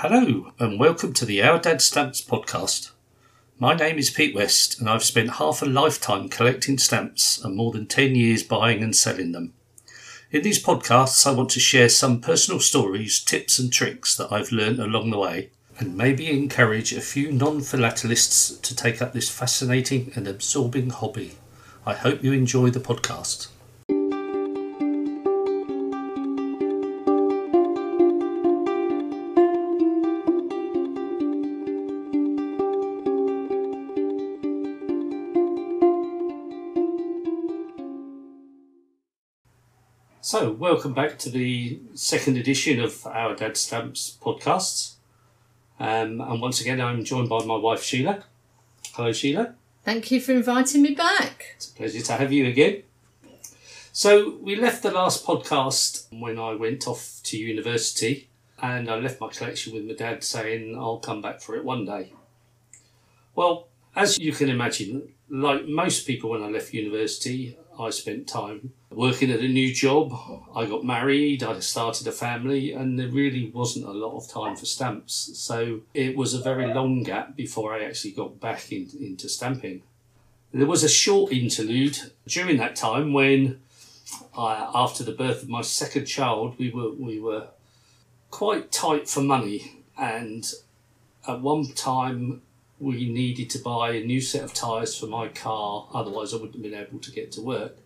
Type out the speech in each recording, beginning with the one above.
Hello, and welcome to the Our Dad Stamps podcast. My name is Pete West, and I've spent half a lifetime collecting stamps and more than 10 years buying and selling them. In these podcasts, I want to share some personal stories, tips, and tricks that I've learned along the way, and maybe encourage a few non philatelists to take up this fascinating and absorbing hobby. I hope you enjoy the podcast. So, welcome back to the second edition of our Dad Stamps podcasts. Um, and once again, I'm joined by my wife Sheila. Hello, Sheila. Thank you for inviting me back. It's a pleasure to have you again. So, we left the last podcast when I went off to university, and I left my collection with my dad saying I'll come back for it one day. Well, as you can imagine, like most people when I left university, I spent time working at a new job. I got married, I started a family, and there really wasn't a lot of time for stamps. So it was a very long gap before I actually got back in, into stamping. There was a short interlude during that time when, uh, after the birth of my second child, we were we were quite tight for money, and at one time we needed to buy a new set of tyres for my car, otherwise I wouldn't have been able to get to work,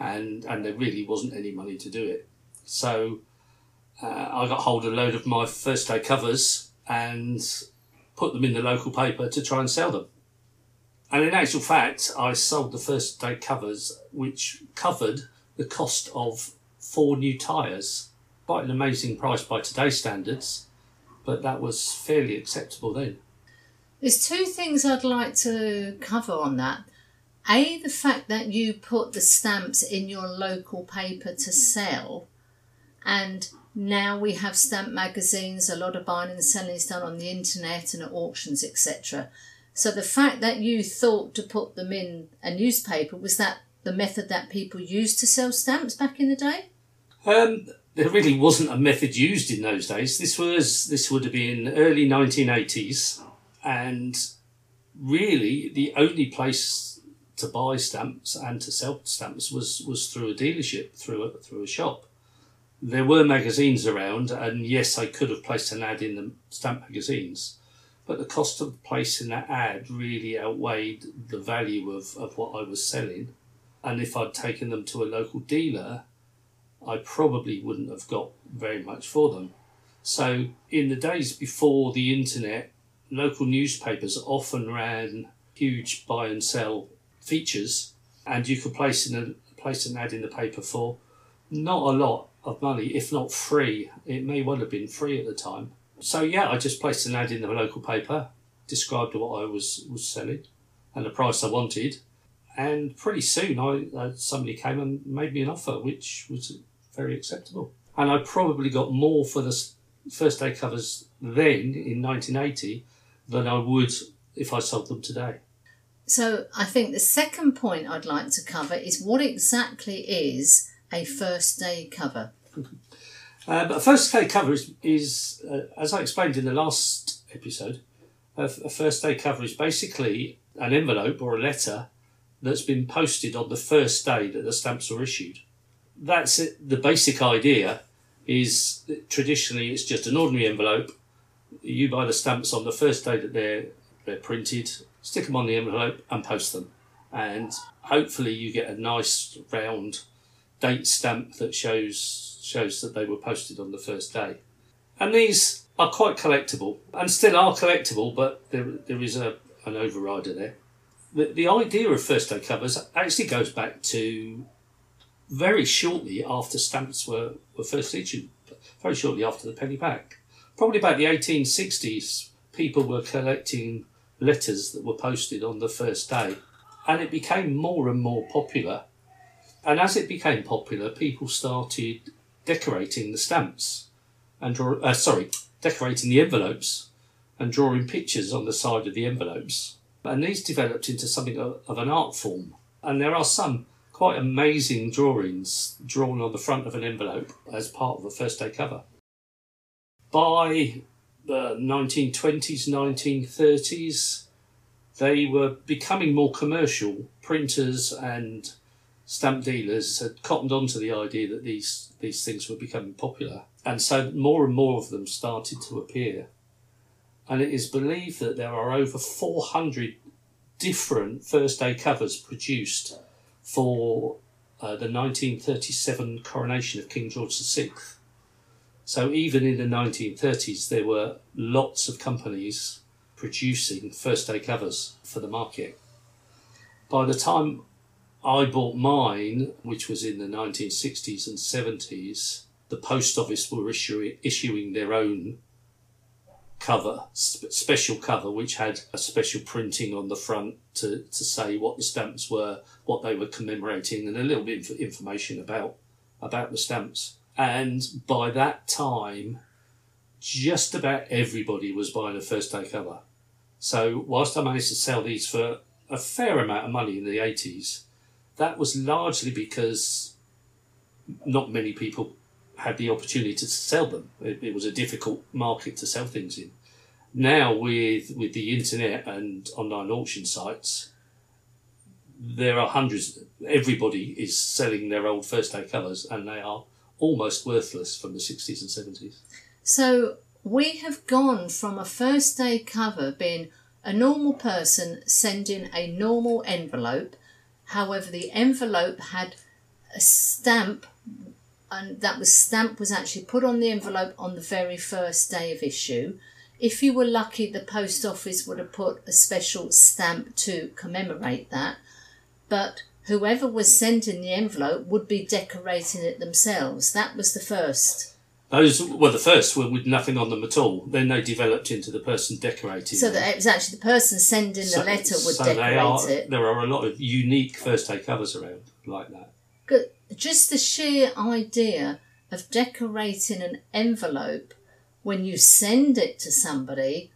and and there really wasn't any money to do it. So uh, I got hold of a load of my first day covers and put them in the local paper to try and sell them. And in actual fact, I sold the first day covers, which covered the cost of four new tyres. Quite an amazing price by today's standards, but that was fairly acceptable then. There's two things I'd like to cover on that. A, the fact that you put the stamps in your local paper to sell, and now we have stamp magazines, a lot of buying and selling is done on the internet and at auctions, etc. So the fact that you thought to put them in a newspaper, was that the method that people used to sell stamps back in the day? Um, there really wasn't a method used in those days. This was this would have been early 1980s, and really the only place to buy stamps and to sell stamps was was through a dealership, through a through a shop. There were magazines around, and yes, I could have placed an ad in the stamp magazines, but the cost of placing that ad really outweighed the value of, of what I was selling. And if I'd taken them to a local dealer, I probably wouldn't have got very much for them. So, in the days before the internet, local newspapers often ran huge buy and sell features, and you could place in a place an ad in the paper for not a lot of money, if not free. It may well have been free at the time. So yeah, I just placed an ad in the local paper, described what I was was selling, and the price I wanted, and pretty soon I uh, somebody came and made me an offer, which was very acceptable. And I probably got more for the first day covers then in 1980 than I would if I sold them today. So I think the second point I'd like to cover is what exactly is a first day cover. Uh, a first day cover is, is uh, as I explained in the last episode, a, a first day cover is basically an envelope or a letter that's been posted on the first day that the stamps were issued. That's it. The basic idea is traditionally it's just an ordinary envelope. You buy the stamps on the first day that they're they're printed, stick them on the envelope and post them, and hopefully you get a nice round date stamp that shows shows that they were posted on the first day. And these are quite collectible and still are collectible, but there, there is a, an overrider there. The, the idea of first day covers actually goes back to very shortly after stamps were, were first issued, very shortly after the penny black. Probably about the 1860s, people were collecting letters that were posted on the first day, and it became more and more popular. And as it became popular, people started decorating the stamps and draw, uh, sorry, decorating the envelopes and drawing pictures on the side of the envelopes. And these developed into something of, an art form. And there are some quite amazing drawings drawn on the front of an envelope as part of a first day cover. By the 1920s, 1930s, they were becoming more commercial. Printers and stamp dealers had cottoned on to the idea that these, these things were becoming popular. And so more and more of them started to appear. And it is believed that there are over 400 different first day covers produced for uh, the 1937 coronation of King George VI. So even in the 1930s, there were lots of companies producing first day covers for the market. By the time I bought mine, which was in the 1960s and 70s, the post office were issuing, issuing their own cover, sp- special cover, which had a special printing on the front to, to say what the stamps were, what they were commemorating, and a little bit of information about about the stamps. And by that time, just about everybody was buying a first day cover. So whilst I managed to sell these for a fair amount of money in the eighties, that was largely because not many people had the opportunity to sell them. It, it, was a difficult market to sell things in. Now, with with the internet and online auction sites, there are hundreds. Everybody is selling their old first day colours, and they are almost worthless from the sixties and seventies. So we have gone from a first day cover being a normal person sending a normal envelope. However, the envelope had a stamp and that was stamp was actually put on the envelope on the very first day of issue. If you were lucky, the post office would have put a special stamp to commemorate that. But whoever was sending the envelope would be decorating it themselves. That was the first. Those were the first were with nothing on them at all. Then they developed into the person decorating. So that it was actually the person sending the so, letter would so decorate are, it. There are a lot of unique first day covers around like that. Good just the sheer idea of decorating an envelope when you send it to somebody,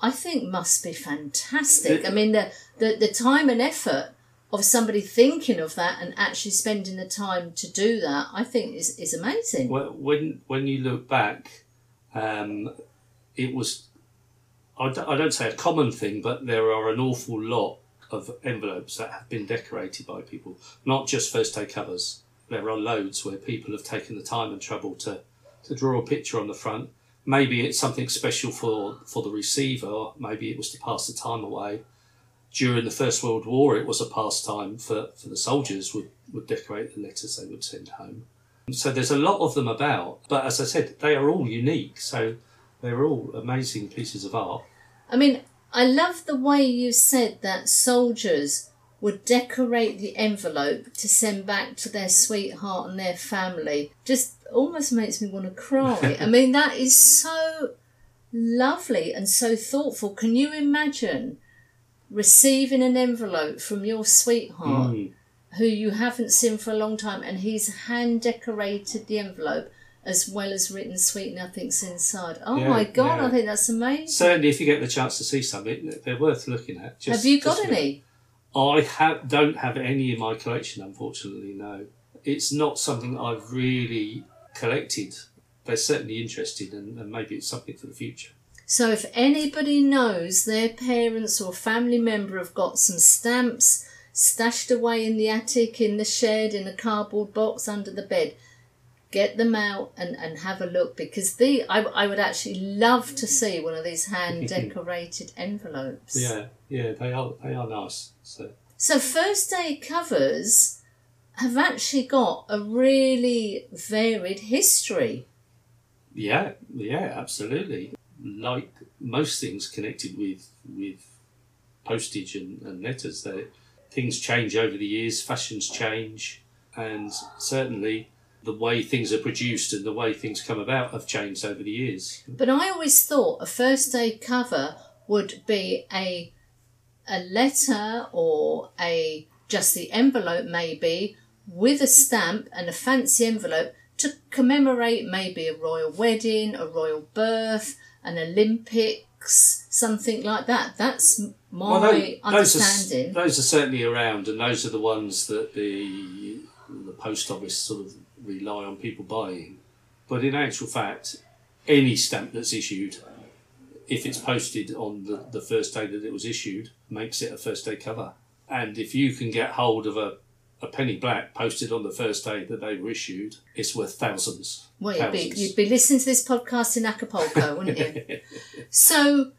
I think must be fantastic. I mean, the, the, the time and effort of somebody thinking of that and actually spending the time to do that, I think is, is amazing. When, when you look back, um, it was, I don't, I don't say a common thing, but there are an awful lot of envelopes that have been decorated by people, not just first day covers there are loads where people have taken the time and trouble to, to draw a picture on the front. Maybe it's something special for, for the receiver, maybe it was to pass the time away. During the First World War, it was a pastime for, for the soldiers would, would decorate the letters they would send home. So there's a lot of them about, but as I said, they are all unique. So they're all amazing pieces of art. I mean, I love the way you said that soldiers would decorate the envelope to send back to their sweetheart and their family just almost makes me want to cry. I mean, that is so lovely and so thoughtful. Can you imagine receiving an envelope from your sweetheart mm. who you haven't seen for a long time and he's hand decorated the envelope? As well as written sweet nothings inside. Oh yeah, my god, yeah. I think that's amazing. Certainly, if you get the chance to see something, they're worth looking at. Just, Have you got any? I ha- don't have any in my collection, unfortunately. No, it's not something I've really collected. They're certainly interested, and, and maybe it's something for the future. So, if anybody knows their parents or family member have got some stamps stashed away in the attic, in the shed, in a cardboard box under the bed, get them out and, and have a look because the I, I would actually love to see one of these hand decorated envelopes. Yeah, yeah, they are they are nice. So so first day covers have actually got a really varied history. Yeah, yeah, absolutely. Like most things connected with with postage and, and letters, that things change over the years, fashions change, and certainly the way things are produced and the way things come about have changed over the years. But I always thought a first day cover would be a a letter or a just the envelope maybe with a stamp and a fancy envelope to commemorate maybe a royal wedding, a royal birth, an Olympics, something like that. That's my well, those, understanding. Those are, those are certainly around, and those are the ones that the the post office sort of rely on people buying. But in actual fact, any stamp that's issued if it's posted on the, the first day that it was issued, makes it a first day cover. And if you can get hold of a, a penny black posted on the first day that they were issued, it's worth thousands. Well, you'd be, you'd be listening to this podcast in Acapulco, wouldn't you? so,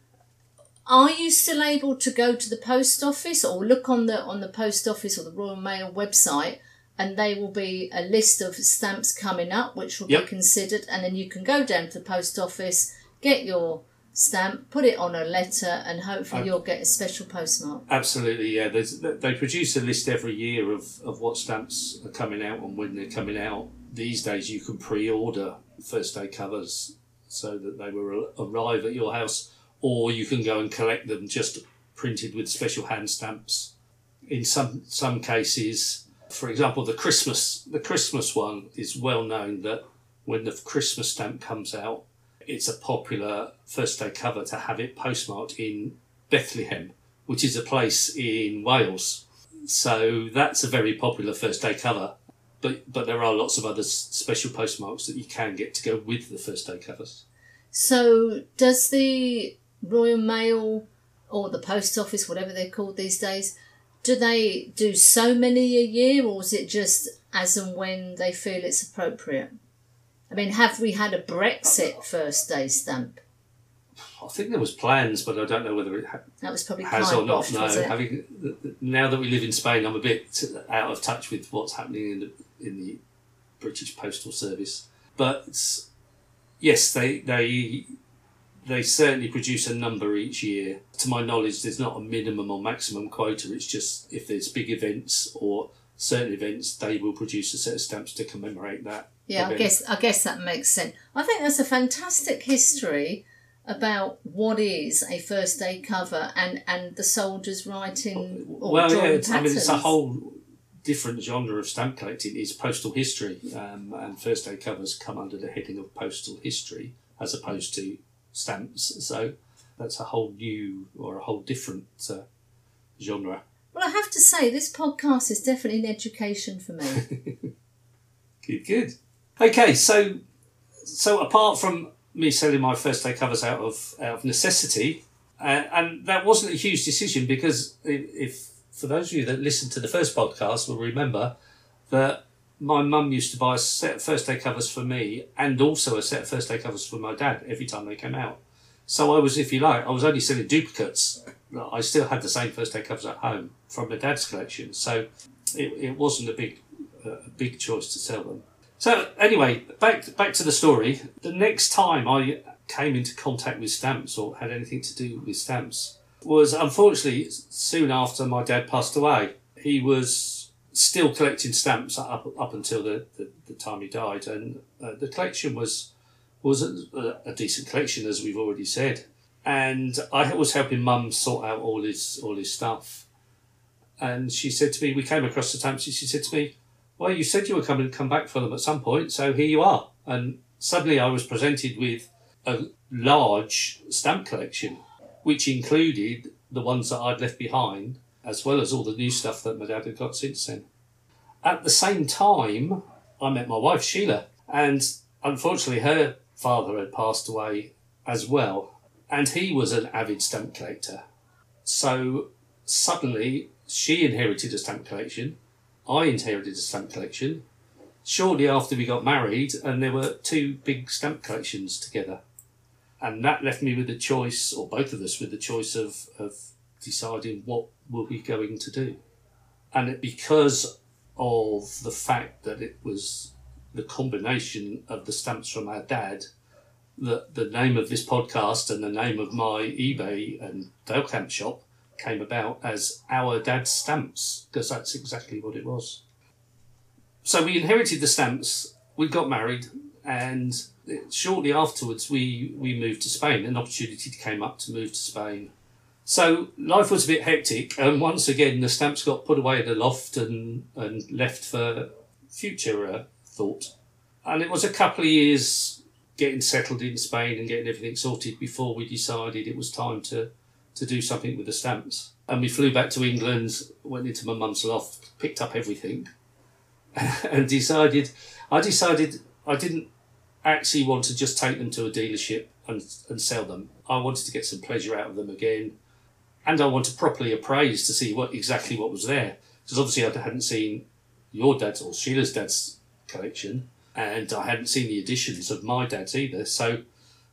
are you still able to go to the post office or look on the on the post office or the Royal Mail website, and they will be a list of stamps coming up, which will be considered, and then you can go down to the post office, get your stamp, put it on a letter, and hopefully you'll get a special postmark. Absolutely, yeah. There's, they produce a list every year of, of what stamps are coming out and when they're coming out. These days, you can pre order first day covers so that they will arrive at your house, or you can go and collect them just printed with special hand stamps. In some, some cases, for example, the Christmas the Christmas one is well known that when the Christmas stamp comes out, it's a popular first day cover to have it postmarked in Bethlehem which is a place in Wales. So that's a very popular first day cover. But but there are lots of other special postmarks that you can get to go with the first day covers. So, does the Royal Mail or the post office, whatever they're called these days, do they do so many a year, or is it just as and when they feel it's appropriate? I mean, have we had a Brexit first day stamp? I think there was plans, but I don't know whether it ha- That was probably has or not. No, having now that we live in Spain, I'm a bit out of touch with what's happening in the in the British Postal Service. But yes, they they they certainly produce a number each year. To my knowledge, there's not a minimum or maximum quota. It's just if there's big events or certain events, they will produce a set of stamps to commemorate that. Yeah, I guess I guess that makes sense. I think that's a fantastic history about what is a first day cover and and the soldiers writing or well, yeah, drawing it's, I mean, it's a whole different genre of stamp collecting. Is postal history, um, and first day covers come under the heading of postal history as opposed to stamps. So that's a whole new or a whole different uh, genre. Well, I have to say, this podcast is definitely an education for me. Good, good. Okay, so so apart from me selling my first day covers out of out of necessity, uh, and that wasn't a huge decision because if, for those of you that listened to the first podcast will remember that my mum used to buy a set of first day covers for me and also a set of first day covers for my dad every time they came out. So I was, if you like, I was only selling duplicates. I still had the same first day covers at home from my dad's collection, so it, it wasn't a big a big choice to sell them. So anyway, back back to the story. The next time I came into contact with stamps or had anything to do with stamps was unfortunately soon after my dad passed away. He was still collecting stamps up up until the, the, the time he died, and uh, the collection was was a, a decent collection, as we've already said. And I was helping Mum sort out all his all his stuff. And she said to me, we came across the stamps. and She said to me, well, you said you were coming to come back for them at some point, so here you are. And suddenly I was presented with a large stamp collection, which included the ones that I'd left behind, as well as all the new stuff that my dad had got since then. At the same time, I met my wife, Sheila, and unfortunately, her father had passed away as well, and he was an avid stamp collector. So suddenly, she inherited a stamp collection. I inherited a stamp collection shortly after we got married, and there were two big stamp collections together. And that left me with the choice, or both of us with the choice of, of deciding what we were we going to do. And it, because of the fact that it was the combination of the stamps from our dad, that the name of this podcast and the name of my eBay and Delcamp shop came about as Our Dad's Stamps, because that's exactly what it was. So we inherited the stamps, we got married, and shortly afterwards we, we moved to Spain. An opportunity came up to move to Spain. So life was a bit hectic, and once again the stamps got put away in the loft and, and left for future uh, thought. And it was a couple of years getting settled in Spain and getting everything sorted before we decided it was time to, to do something with the stamps. And we flew back to England, went into my mum's loft, picked up everything, and decided I decided I didn't actually want to just take them to a dealership and, and sell them. I wanted to get some pleasure out of them again, and I wanted properly appraise to see what exactly what was there because obviously I hadn't seen your dad's or Sheila's dad's collection, and I hadn't seen the editions of my dad's either. So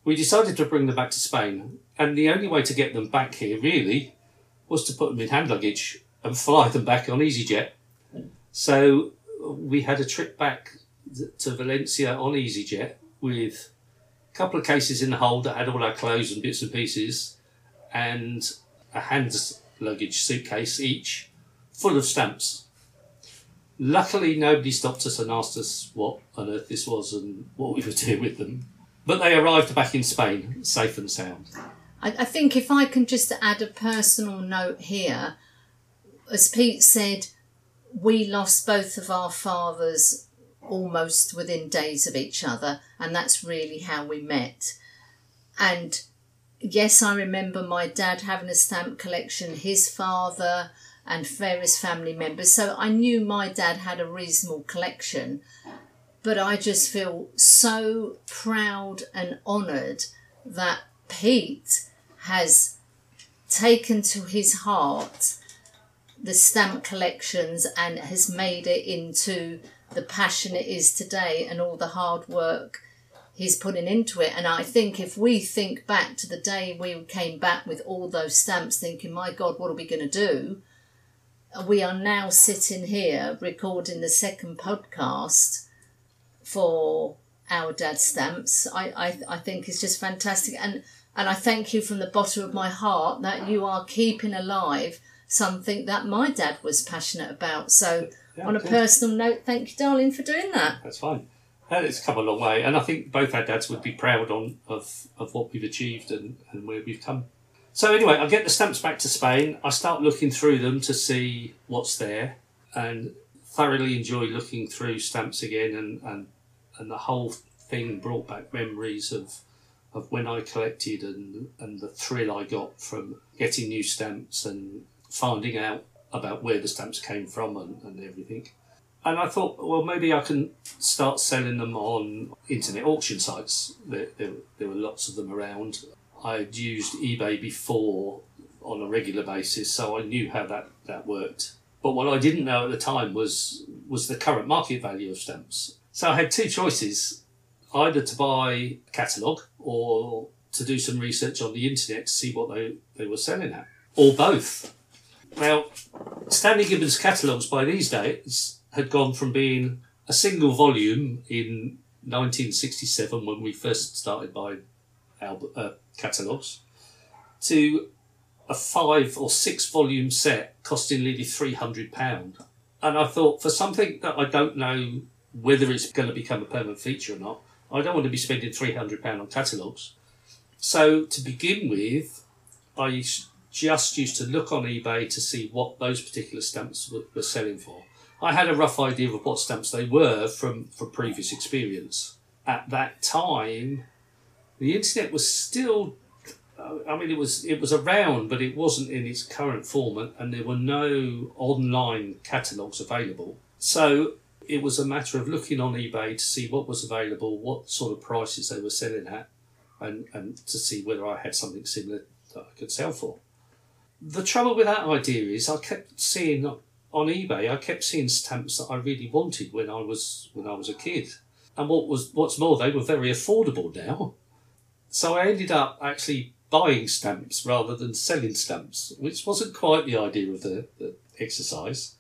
we decided to bring them back to Spain, and the only way to get them back here really was to put them in hand luggage and fly them back on EasyJet. So we had a trip back to Valencia on EasyJet with a couple of cases in the hold that had all our clothes and bits and pieces, and a hand luggage suitcase each full of stamps. Luckily, nobody stopped us and asked us what on earth this was and what we were doing with them. But they arrived back in Spain, safe and sound. I, I think if I can just add a personal note here, as Pete said, we lost both of our fathers almost within days of each other, and that's really how we met. And yes, I remember my dad having a stamp collection, his father, and various family members. So I knew my dad had a reasonable collection, but I just feel so proud and honoured that Pete has taken to his heart the stamp collections and has made it into the passion it is today and all the hard work he's putting into it. And I think if we think back to the day we came back with all those stamps, thinking, my God, what are we going to do? We are now sitting here recording the second podcast for our dad's stamps. I, I, I think it's just fantastic. And, and I thank you from the bottom of my heart that you are keeping alive something that my dad was passionate about. So, Yeah, on a personal note, thank you, darling, for doing that. That's fine. And it's come a long way, and I think both our dads would be proud on of, of what we've achieved and, and where we've come. So anyway, I get the stamps back to Spain. I start looking through them to see what's there, and thoroughly enjoy looking through stamps again, and, and, and the whole thing brought back memories of of when I collected and and the thrill I got from getting new stamps and finding out about where the stamps came from and, and everything. And I thought, well, maybe I can start selling them on internet auction sites. There, there, there were lots of them around. I had used eBay before on a regular basis, so I knew how that, that worked. But what I didn't know at the time was was the current market value of stamps. So I had two choices: either to buy a catalogue or to do some research on the internet to see what they, they were selling at, or both. Now, Stanley Gibbons catalogues by these days had gone from being a single volume in 1967 when we first started buying album, uh, catalogues to a five or six volume set costing nearly £300. And I thought, for something that I don't know whether it's going to become a permanent feature or not, I don't want to be spending £300 on catalogues. So, to begin with, I just used to look on eBay to see what those particular stamps were, were selling for. I had a rough idea of what stamps they were from, from previous experience. At that time, the internet was still, uh, I mean, it was it was around, but it wasn't in its current form, and, and there were no online catalogues available. So it was a matter of looking on eBay to see what was available, what sort of prices they were selling at, and, and to see whether I had something similar that I could sell for. The trouble with that idea is I kept seeing on eBay, I kept seeing stamps that I really wanted when I was when I was a kid. And what was what's more, they were very affordable now. So I ended up actually buying stamps rather than selling stamps, which wasn't quite the idea of the, the exercise.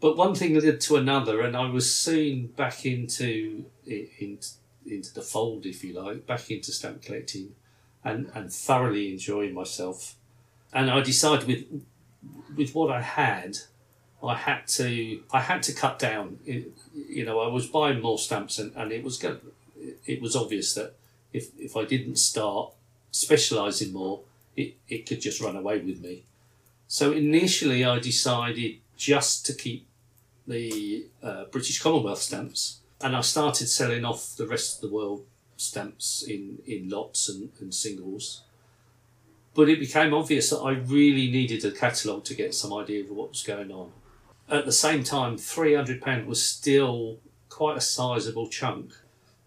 But one thing led to another, and I was soon back into in, into the fold, if you like, back into stamp collecting, and, and thoroughly enjoying myself. And I decided with with what I had, I had to I had to cut down. It, you know, I was buying more stamps, and, and it was going it was obvious that if if I didn't start specialising more, it, it could just run away with me. So initially, I decided just to keep the uh, British Commonwealth stamps, and I started selling off the rest of the world stamps in, in lots and, and singles. But it became obvious that I really needed a catalogue to get some idea of what was going on. At the same time, £300 was still quite a sizable chunk.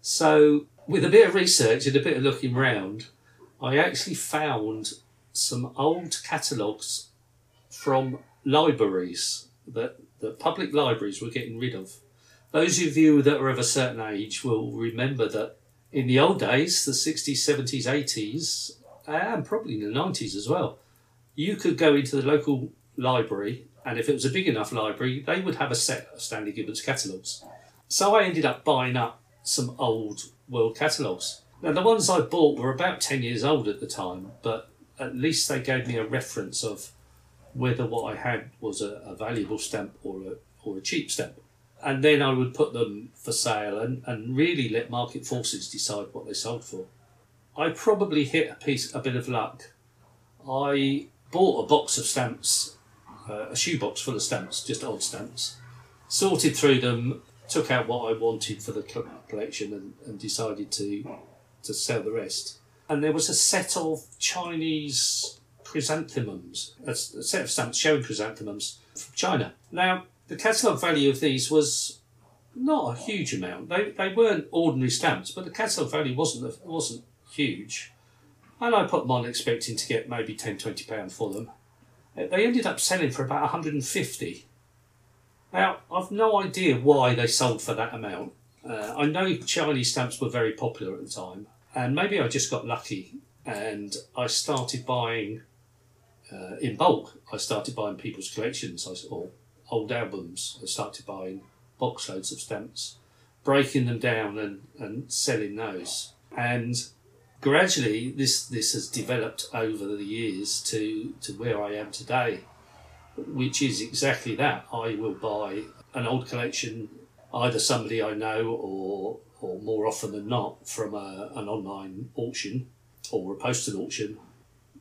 So, with a bit of research and a bit of looking round, I actually found some old catalogues from libraries that the public libraries were getting rid of. Those of you that are of a certain age will remember that in the old days, the 60s, 70s, 80s, and probably in the 90s as well, you could go into the local library, and if it was a big enough library, they would have a set of Stanley Gibbons catalogues. So I ended up buying up some old world catalogues. Now, the ones I bought were about 10 years old at the time, but at least they gave me a reference of whether what I had was a, a valuable stamp or a, or a cheap stamp. And then I would put them for sale and, and really let market forces decide what they sold for. I probably hit a piece, a bit of luck. I bought a box of stamps, uh, a shoebox full of stamps, just odd stamps, sorted through them, took out what I wanted for the collection, and, and decided to to sell the rest. And there was a set of Chinese chrysanthemums, a, set of stamps showing chrysanthemums from China. Now, the catalogue value of these was not a huge amount. They, they weren't ordinary stamps, but the catalogue value wasn't wasn't huge. And I put them on expecting to get maybe 10, 20 pounds for them. They ended up selling for about 150. Now, I've no idea why they sold for that amount. Uh, I know Chinese stamps were very popular at the time, and maybe I just got lucky and I started buying uh, in bulk. I started buying people's collections or old albums. I started buying box loads of stamps, breaking them down and, and selling those. And gradually, this, this has developed over the years to, to where I am today, which is exactly that. I will buy an old collection, either somebody I know or, or more often than not from a, an online auction or a postal auction,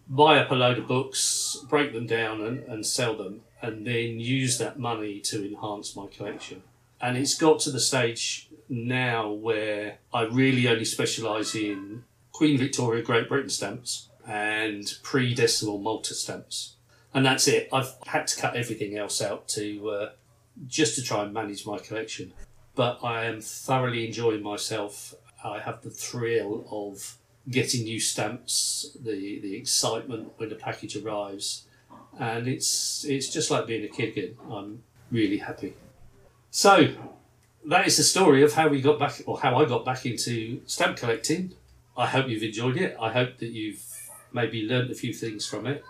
buy up a load of books, break them down and, and sell them, and then use that money to enhance my collection. And it's got to the stage now where I really only specialise in Queen Victoria Great Britain stamps and pre decimal Malta stamps. And that's it. I've had to cut everything else out to uh, just to try and manage my collection. But I am thoroughly enjoying myself. I have the thrill of getting new stamps, the, the excitement when the package arrives, and it's it's just like being a kid again. I'm really happy. So that is the story of how we got back, or how I got back into stamp collecting. I hope you've enjoyed it. I hope that you've maybe learned a few things from it,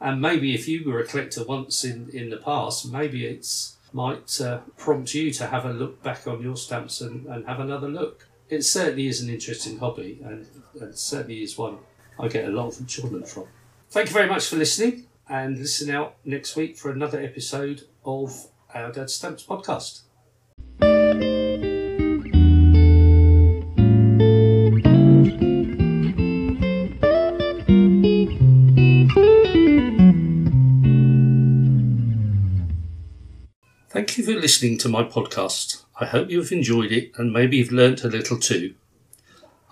and maybe if you were a collector once in in the past, maybe it's might uh, prompt you to have a look back on your stamps and, and have another look. It certainly is an interesting hobby, and, certainly is one I get a lot of enjoyment from. Thank you very much for listening and listen out next week for another episode of our Dad Stamps podcast. Thank you for listening to my podcast. I hope you have enjoyed it and maybe you've learnt a little too.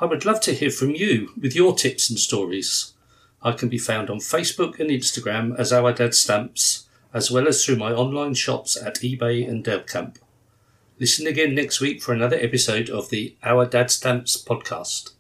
I would love to hear from you with your tips and stories. I can be found on Facebook and Instagram as Our Dad Stamps, as well as through my online shops at eBay and Delcamp. Listen again next week for another episode of the Our Dad Stamps podcast.